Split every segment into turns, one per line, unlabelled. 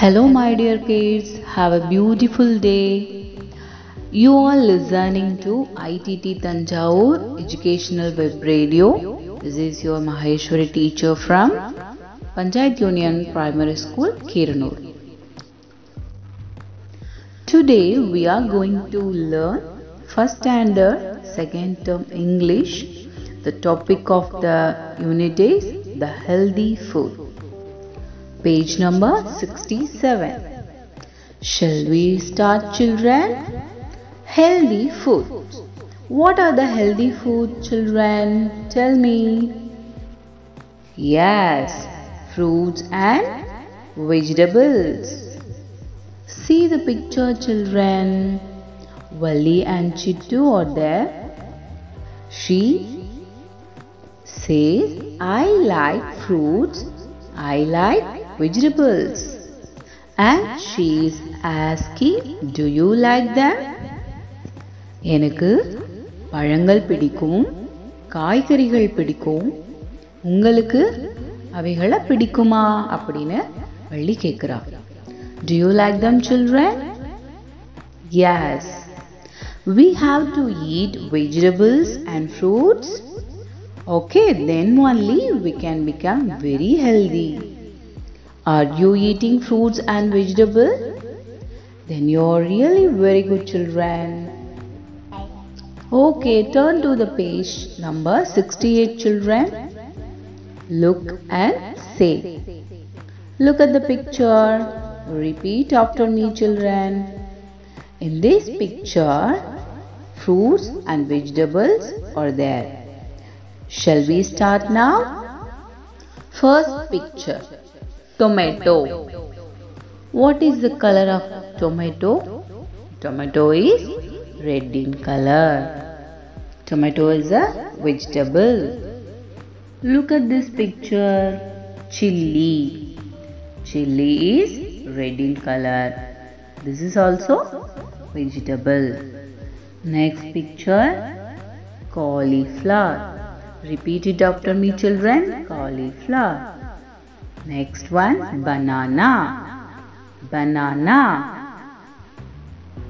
Hello, my dear kids. Have a beautiful day. You are listening to ITT Thanjavur Educational Web Radio. This is your Maheshwari teacher from Panchayat Union Primary School, Kiranur. Today we are going to learn first standard second term English. The topic of the unit is the healthy food. Page number 67. Shall we start, children? Healthy food. What are the healthy food, children? Tell me. Yes, fruits and vegetables. See the picture, children. Valli and Chittu are there. She says, I like fruits, I like vegetables. And she is asking, Do you like them? எனக்கு பழங்கள் பிடிக்கும் காய்கறிகள் பிடிக்கும் உங்களுக்கு அவைகளை பிடிக்குமா அப்படின்னு வள்ளி கேட்குறா to you like them children S we have to eat vegetables and fruits okay then only we can become very healthy are you eating fruits and vegetables then you're really very good children. Okay turn to the page number 68 children. Look and say. Look at the picture. Repeat after me children. In this picture fruits and vegetables are there. Shall we start now? First picture tomato. What is the color of tomato? Tomato is red in color. Tomato is a vegetable. Look at this picture chili. Chili is red in color. This is also vegetable. Next picture cauliflower. Repeat it after me, children. Cauliflower. Next one banana. Banana.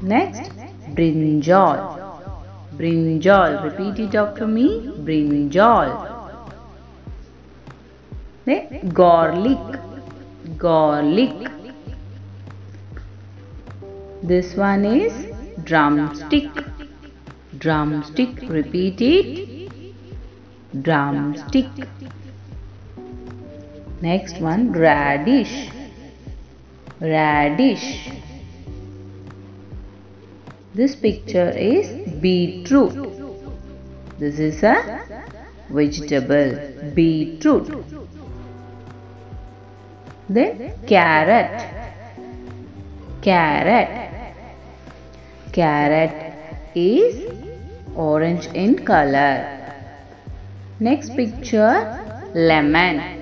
Next brinjal. Brinjal. Repeat it after me. Brinjal. Next garlic. Garlic. This one is drumstick. Drumstick. Repeat it. Drumstick. Next one radish. Radish. This picture is beetroot. This is a vegetable. Beetroot. Then carrot. Carrot. Carrot is orange in color. Next picture lemon.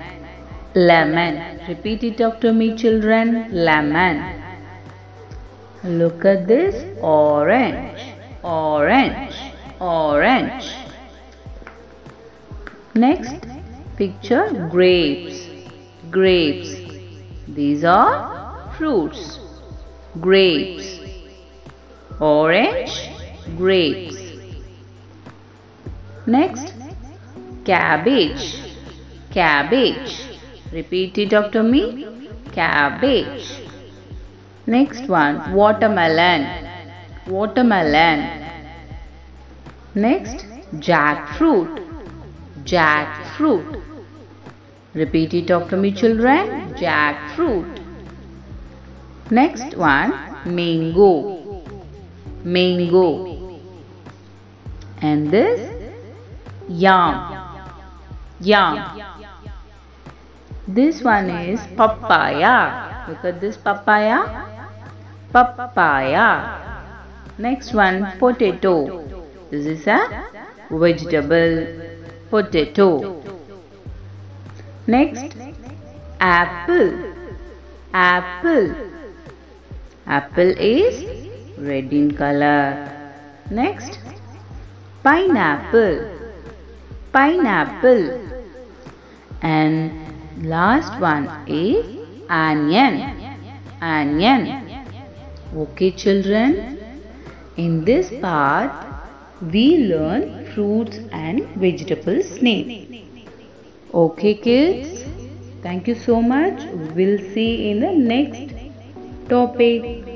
Lemon. Repeat it after me, children. Lemon. Look at this orange. Orange. Orange. Next picture grapes. Grapes. These are fruits. Grapes orange grapes next cabbage cabbage repeat it after me. Cabbage. Next one watermelon. Watermelon. Next jackfruit. Jackfruit. Repeat it after me children. Jackfruit. Next one mango. Mango. And this? Yam yam this one is papaya. Look at this papaya. Papaya. Next one potato. This is a vegetable potato. Next apple. Apple. Apple is red in color. Next, pineapple, pineapple. And last one is onion, onion. Okay, children. In this part, we learn fruits and vegetables name. Okay, kids. Thank you so much. We'll see in the next topic.